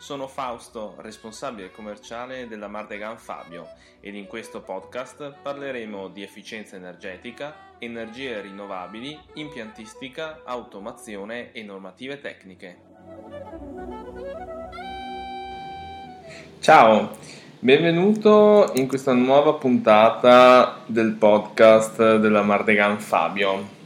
Sono Fausto, responsabile commerciale della Mardegan Fabio ed in questo podcast parleremo di efficienza energetica, energie rinnovabili, impiantistica, automazione e normative tecniche. Ciao! Benvenuto in questa nuova puntata del podcast della Mardegan Fabio.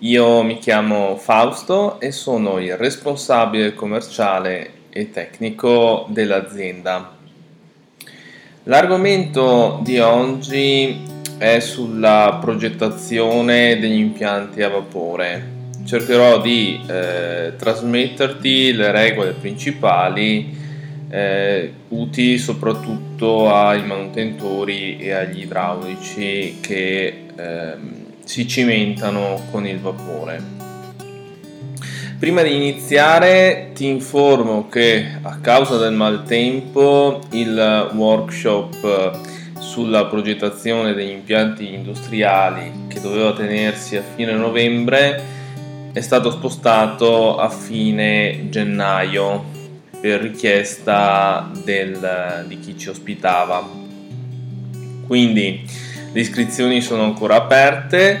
Io mi chiamo Fausto e sono il responsabile commerciale e tecnico dell'azienda. L'argomento di oggi è sulla progettazione degli impianti a vapore. Cercherò di eh, trasmetterti le regole principali eh, utili soprattutto ai manutentori e agli idraulici che ehm, si cimentano con il vapore. Prima di iniziare ti informo che a causa del maltempo il workshop sulla progettazione degli impianti industriali che doveva tenersi a fine novembre è stato spostato a fine gennaio per richiesta del, di chi ci ospitava. Quindi le iscrizioni sono ancora aperte,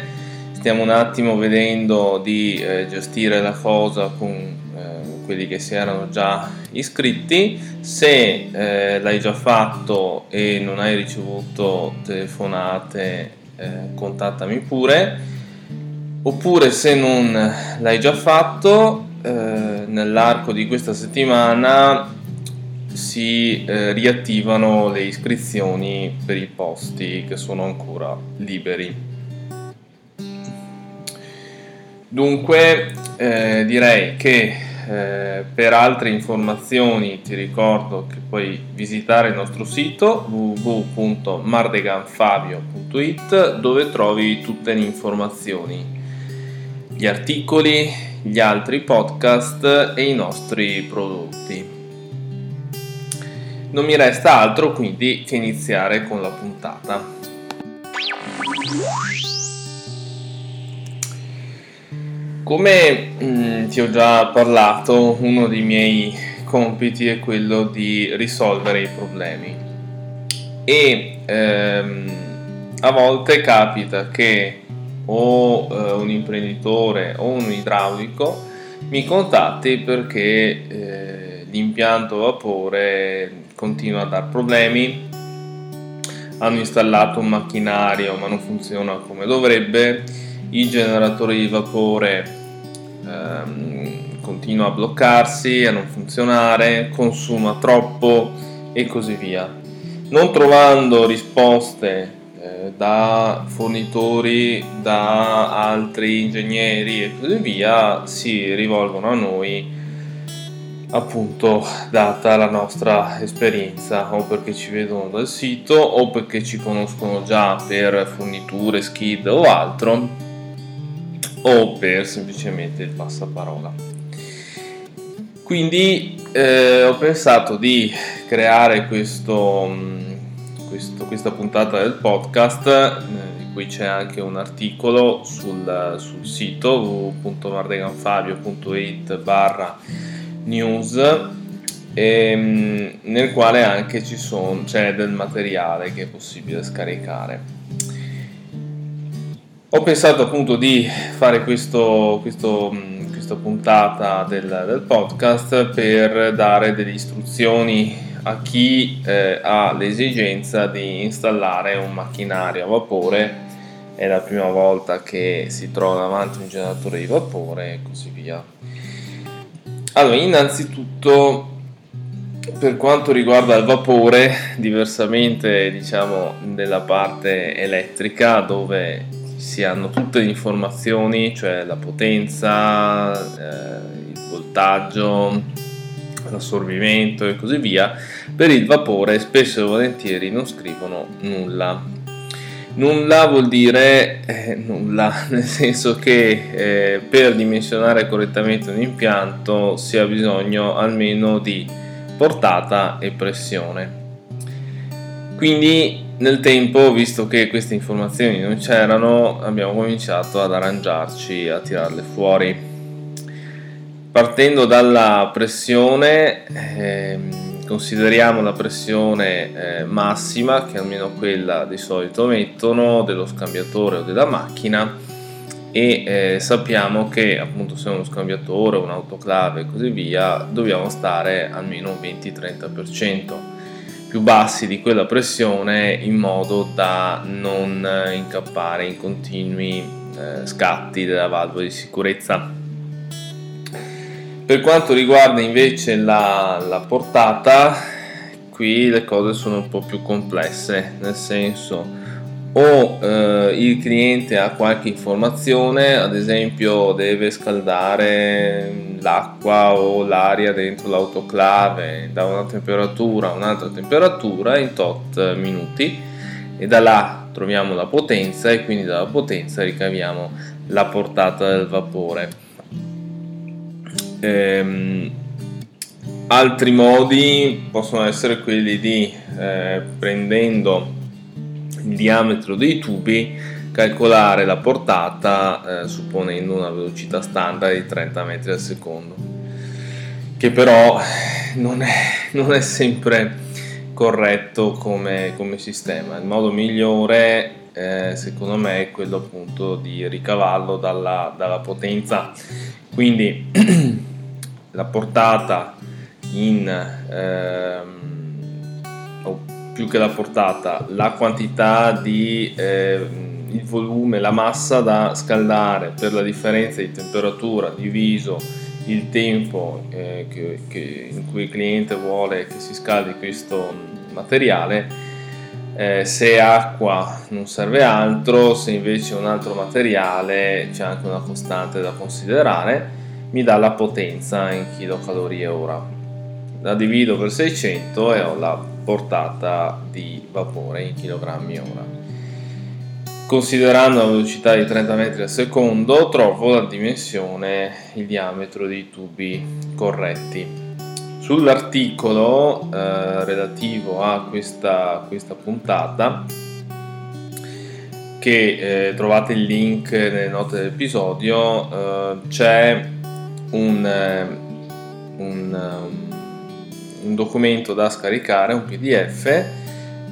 stiamo un attimo vedendo di eh, gestire la cosa con eh, quelli che si erano già iscritti. Se eh, l'hai già fatto e non hai ricevuto telefonate, eh, contattami pure. Oppure se non l'hai già fatto, eh, nell'arco di questa settimana si eh, riattivano le iscrizioni per i posti che sono ancora liberi. Dunque eh, direi che eh, per altre informazioni ti ricordo che puoi visitare il nostro sito www.mardeganfabio.it dove trovi tutte le informazioni, gli articoli, gli altri podcast e i nostri prodotti. Non mi resta altro quindi che iniziare con la puntata. Come mh, mm, ti ho già parlato, uno dei miei compiti è quello di risolvere i problemi e ehm, a volte capita che o eh, un imprenditore o un idraulico mi contatti perché eh, l'impianto vapore continua a dar problemi. Hanno installato un macchinario ma non funziona come dovrebbe. Il generatore di vapore ehm, continua a bloccarsi a non funzionare consuma troppo e così via. Non trovando risposte da fornitori, da altri ingegneri e così via si rivolgono a noi appunto data la nostra esperienza o perché ci vedono dal sito o perché ci conoscono già per forniture, skid o altro o per semplicemente il passaparola. Quindi eh, ho pensato di creare questo questo, questa puntata del podcast, eh, di cui c'è anche un articolo sul, sul sito www.mardeganfabio.it barra news ehm, nel quale anche ci sono, c'è del materiale che è possibile scaricare. Ho pensato appunto di fare questo, questo, questa puntata del, del podcast per dare delle istruzioni a chi eh, ha l'esigenza di installare un macchinario a vapore, è la prima volta che si trova davanti un generatore di vapore e così via. Allora, innanzitutto per quanto riguarda il vapore, diversamente diciamo della parte elettrica dove si hanno tutte le informazioni, cioè la potenza, eh, il voltaggio, l'assorbimento e così via, per il vapore spesso e volentieri non scrivono nulla. Nulla vuol dire eh, nulla, nel senso che eh, per dimensionare correttamente un impianto si ha bisogno almeno di portata e pressione. Quindi nel tempo, visto che queste informazioni non c'erano, abbiamo cominciato ad arrangiarci a tirarle fuori. Partendo dalla pressione, eh, consideriamo la pressione eh, massima, che almeno quella di solito mettono, dello scambiatore o della macchina e eh, sappiamo che appunto se è uno scambiatore, un autoclave e così via, dobbiamo stare almeno un 20-30% più bassi di quella pressione in modo da non incappare in continui eh, scatti della valvola di sicurezza. Per quanto riguarda invece la, la portata, qui le cose sono un po' più complesse, nel senso o eh, il cliente ha qualche informazione, ad esempio deve scaldare l'acqua o l'aria dentro l'autoclave da una temperatura a un'altra temperatura in tot minuti e da là troviamo la potenza e quindi dalla potenza ricaviamo la portata del vapore. Ehm, altri modi possono essere quelli di eh, prendendo il diametro dei tubi, calcolare la portata eh, supponendo una velocità standard di 30 metri al secondo, che però non è, non è sempre corretto come, come, sistema. Il modo migliore eh, secondo me è quello appunto di ricavallo dalla, dalla potenza. Quindi la portata in ehm, più che la portata, la quantità di eh, il volume, la massa da scaldare per la differenza di temperatura diviso il tempo eh, che, che, in cui il cliente vuole che si scaldi questo materiale. Eh, se acqua non serve altro, se invece un altro materiale c'è anche una costante da considerare, mi dà la potenza in kilocalorie ora. La divido per 600 e ho la portata di vapore in chilogrammi ora. Considerando la velocità di 30 metri al secondo, trovo la dimensione, il diametro dei tubi corretti. Sull'articolo eh, relativo a questa, questa puntata, che eh, trovate il link nelle note dell'episodio, eh, c'è un, eh, un un documento da scaricare, un pdf,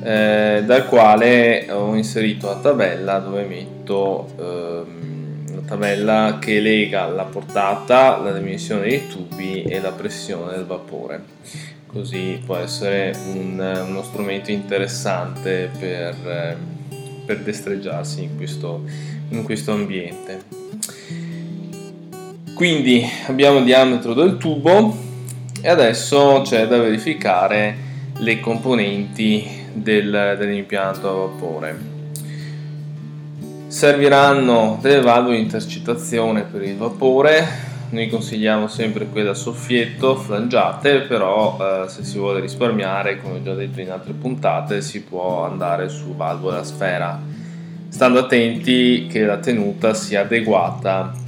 eh, dal quale ho inserito la tabella dove metto ehm, la tabella che lega la portata, la dimensione dei tubi e la pressione del vapore. Così può essere un, uno strumento interessante per, eh, per destreggiarsi in questo, in questo ambiente. Quindi abbiamo il diametro del tubo, e adesso c'è da verificare le componenti del, dell'impianto a vapore. Serviranno delle valvole di intercettazione per il vapore, noi consigliamo sempre quelle a soffietto, flangiate, però eh, se si vuole risparmiare, come già detto in altre puntate, si può andare su valvole a sfera, stando attenti che la tenuta sia adeguata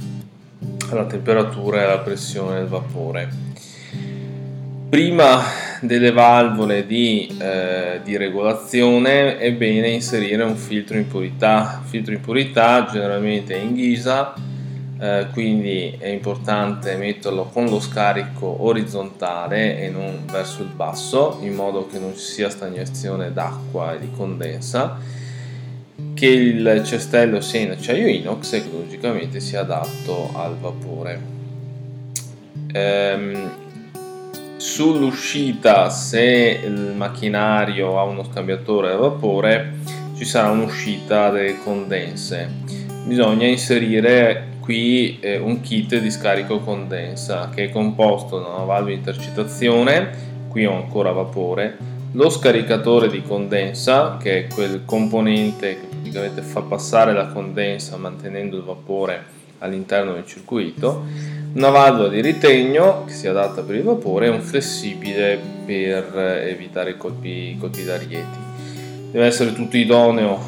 alla temperatura e alla pressione del vapore. Prima delle valvole di, eh, di, regolazione è bene inserire un filtro in purità. Il filtro in purità generalmente è in ghisa, eh, quindi è importante metterlo con lo scarico orizzontale e non verso il basso, in modo che non ci sia stagnazione d'acqua e di condensa, che il cestello sia in acciaio inox e che logicamente sia adatto al vapore. Ehm, Sull'uscita, se il macchinario ha uno scambiatore a vapore, ci sarà un'uscita delle condense. Bisogna inserire qui eh, un kit di scarico condensa che è composto da una valvola di intercettazione, qui ho ancora vapore, lo scaricatore di condensa, che è quel componente che praticamente fa passare la condensa mantenendo il vapore all'interno del circuito, una valvola di ritegno che si adatta per il vapore e un flessibile per evitare colpi, colpi d'arieti. Deve essere tutto idoneo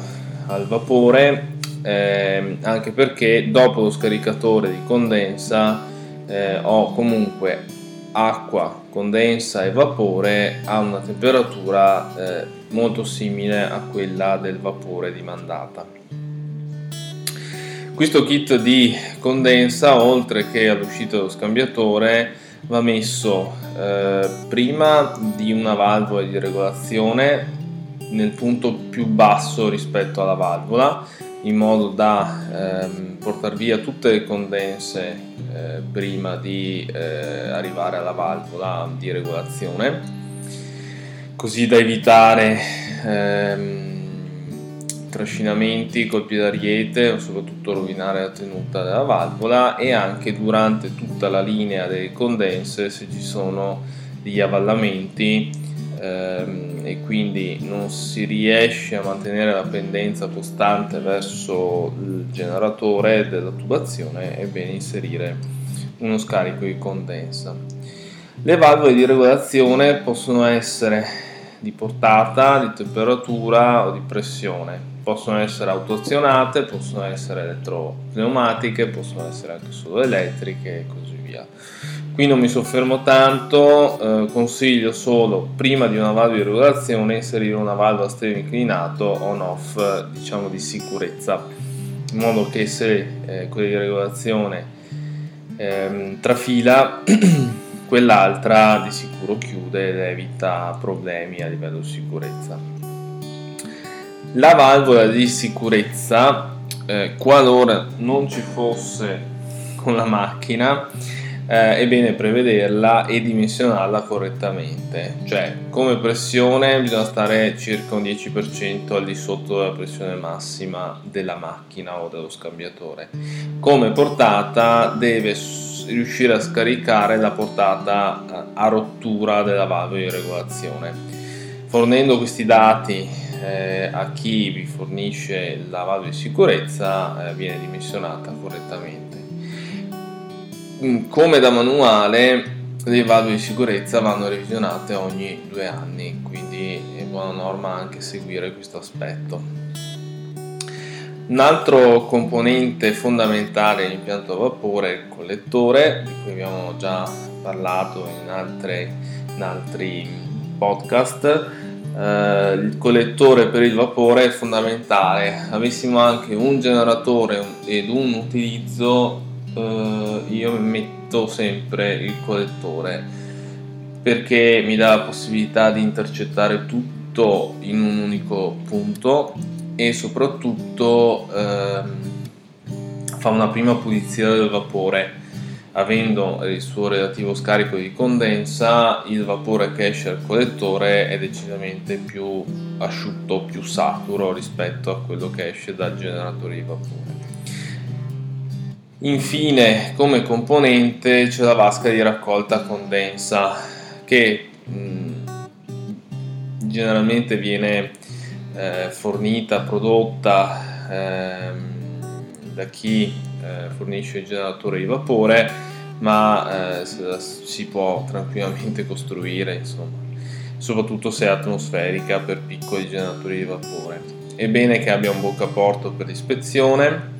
al vapore eh, anche perché dopo lo scaricatore di condensa eh, ho comunque acqua, condensa e vapore a una temperatura eh, molto simile a quella del vapore di mandata. Questo kit di condensa, oltre che all'uscita dello scambiatore, va messo eh, prima di una valvola di regolazione nel punto più basso rispetto alla valvola in modo da ehm, portare via tutte le condense eh, prima di eh, arrivare alla valvola di regolazione. Così da evitare ehm, trascinamenti, colpi d'ariete o soprattutto rovinare la tenuta della valvola e anche durante tutta la linea delle condense se ci sono degli avvallamenti ehm, e quindi non si riesce a mantenere la pendenza costante verso il generatore della tubazione è bene inserire uno scarico di condensa. Le valvole di regolazione possono essere di portata, di temperatura o di pressione. Possono essere autoazionate, possono essere elettropneumatiche, possono essere anche solo elettriche e così. Qui non mi soffermo tanto, eh, consiglio solo prima di una valvola di regolazione inserire una valvola a stremo inclinato on-off diciamo di sicurezza, in modo che se eh, quella di regolazione ehm, trafila quell'altra di sicuro chiude ed evita problemi a livello di sicurezza. La valvola di sicurezza, eh, qualora non ci fosse con la macchina, eh, è bene prevederla e dimensionarla correttamente, cioè come pressione bisogna stare circa un 10% al di sotto della pressione massima della macchina o dello scambiatore. Come portata deve riuscire a scaricare la portata eh, a rottura della valvola di regolazione. Fornendo questi dati eh, a chi vi fornisce la valvola di sicurezza eh, viene dimensionata correttamente. Mm, come da manuale le valvole di sicurezza vanno revisionate ogni due anni, quindi è buona norma anche seguire questo aspetto. Un altro componente fondamentale dell'impianto a vapore è il collettore, di cui abbiamo già parlato in, altre, in altri podcast. Eh, il collettore per il vapore è fondamentale. Avessimo anche un generatore ed un utilizzo eh, io metto sempre il collettore perché mi dà la possibilità di intercettare tutto in un unico punto e soprattutto ehm, fa una prima pulizia del vapore. Avendo il suo relativo scarico di condensa il vapore che esce dal collettore è decisamente più asciutto, più saturo rispetto a quello che esce dal generatore di vapore Infine, come componente c'è la vasca di raccolta condensa che mm, generalmente viene eh, fornita, prodotta eh, da chi eh, fornisce il generatore di vapore, ma eh, si può tranquillamente costruire, insomma, soprattutto se è atmosferica per piccoli generatori di vapore. È bene che abbia un boccaporto per l'ispezione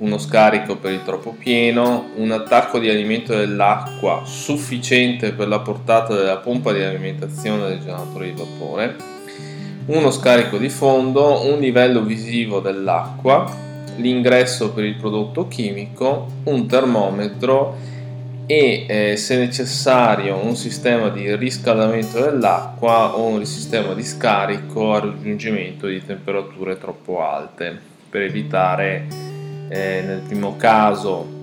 uno scarico per il troppo pieno, un attacco di alimento dell'acqua sufficiente per la portata della pompa di alimentazione del generatore di vapore, uno scarico di fondo, un livello visivo dell'acqua, l'ingresso per il prodotto chimico, un termometro e eh, se necessario un sistema di riscaldamento dell'acqua o un sistema di scarico a raggiungimento di temperature troppo alte per evitare eh, nel primo caso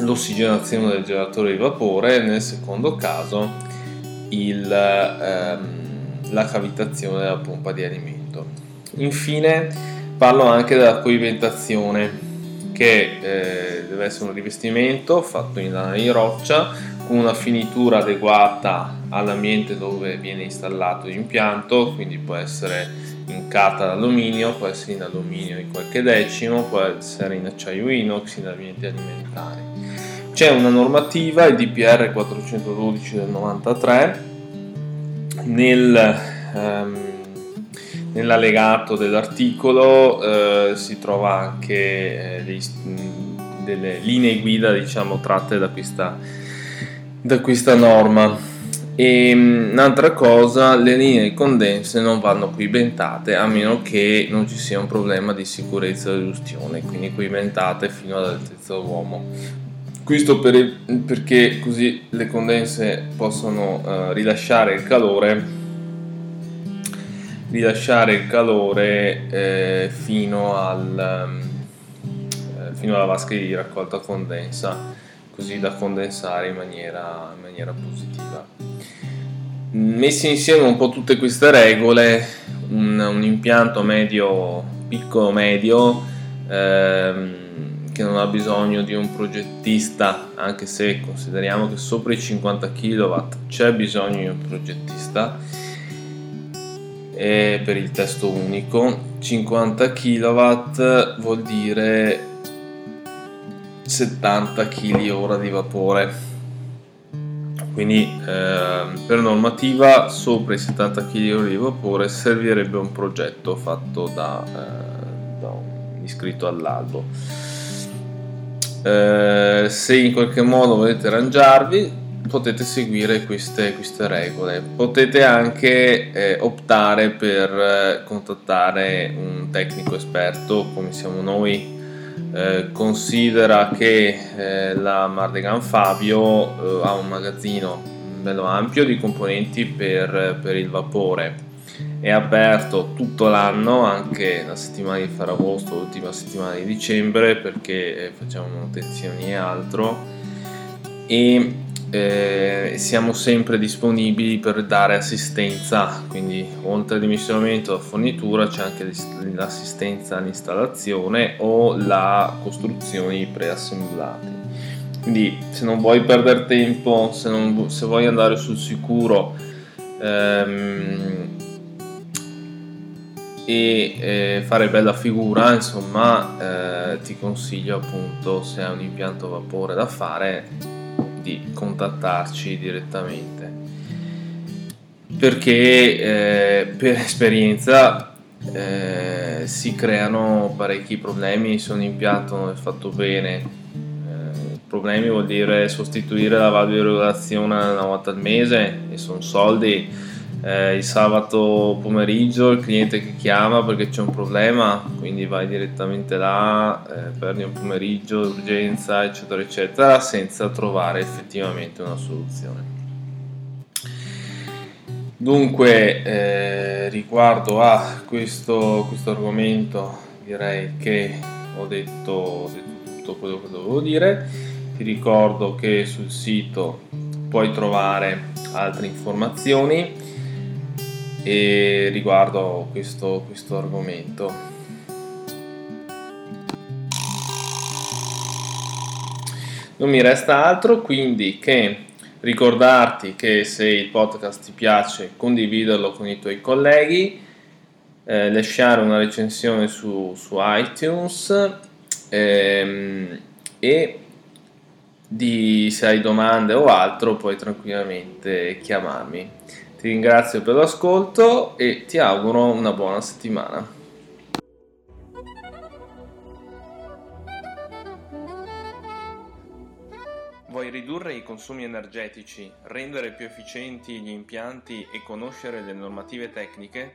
l'ossigenazione del generatore di vapore, nel secondo caso il, ehm, la cavitazione della pompa di alimento. Infine parlo anche della coibentazione che eh, deve essere un rivestimento fatto in lana di roccia con una finitura adeguata all'ambiente dove viene installato l'impianto, quindi può essere in carta d'alluminio, può essere in alluminio di qualche decimo, può essere in acciaio inox, in ambienti alimentari. C'è una normativa, il DPR 412 del 93, nel, ehm, nell'allegato dell'articolo eh, si trova anche eh, dei, delle linee guida diciamo tratte da questa, da questa norma. E un'altra cosa, le linee condense non vanno coibentate a meno che non ci sia un problema di sicurezza dell'ustione, quindi coibentate fino all'altezza dell'uomo. Questo per, perché così le condense possono uh, rilasciare il calore, rilasciare il calore eh, fino, al, eh, fino alla vasca di raccolta condensa, così da condensare in maniera, in maniera positiva. Messi insieme un po' tutte queste regole, un, un impianto medio, piccolo medio, ehm, che non ha bisogno di un progettista, anche se consideriamo che sopra i 50 kW c'è bisogno di un progettista per il testo unico 50 kW vuol dire 70 kg di vapore quindi eh, per normativa sopra i 70 kg di vapore servirebbe un progetto fatto da, eh, da un iscritto all'albo. Eh, se in qualche modo volete arrangiarvi potete seguire queste, queste regole. Potete anche eh, optare per eh, contattare un tecnico esperto come siamo noi eh, considera che eh, la Mardegan Fabio eh, ha un magazzino bello ampio di componenti per, per, il vapore. È aperto tutto l'anno anche la settimana di Ferragosto l'ultima settimana di dicembre perché eh, facciamo manutenzioni e altro. E eh, siamo sempre disponibili per dare assistenza, quindi oltre al dimensionamento e fornitura c'è anche l'assistenza all'installazione o la costruzione di preassemblati. Quindi se non vuoi perdere tempo, se, non, se vuoi andare sul sicuro ehm, e eh, fare bella figura, insomma, eh, ti consiglio appunto se hai un impianto vapore da fare di contattarci direttamente. Perché eh, per esperienza eh, si creano parecchi problemi se un impianto non è fatto bene. Eh, problemi vuol dire sostituire la valvolazione una volta al mese e sono soldi eh, il sabato pomeriggio il cliente che chiama perché c'è un problema, quindi vai direttamente là, eh, perdi un pomeriggio d'urgenza, eccetera, eccetera, senza trovare effettivamente una soluzione. Dunque, eh, riguardo a questo, questo, argomento, direi che ho detto, ho detto tutto quello che dovevo dire. Ti ricordo che sul sito puoi trovare altre informazioni e riguardo questo, questo argomento. Non mi resta altro quindi che ricordarti che se il podcast ti piace condividerlo con i tuoi colleghi, eh, lasciare una recensione su, su iTunes ehm, e di, se hai domande o altro puoi tranquillamente chiamarmi. Ti ringrazio per l'ascolto e ti auguro una buona settimana. Vuoi ridurre i consumi energetici, rendere più efficienti gli impianti e conoscere le normative tecniche?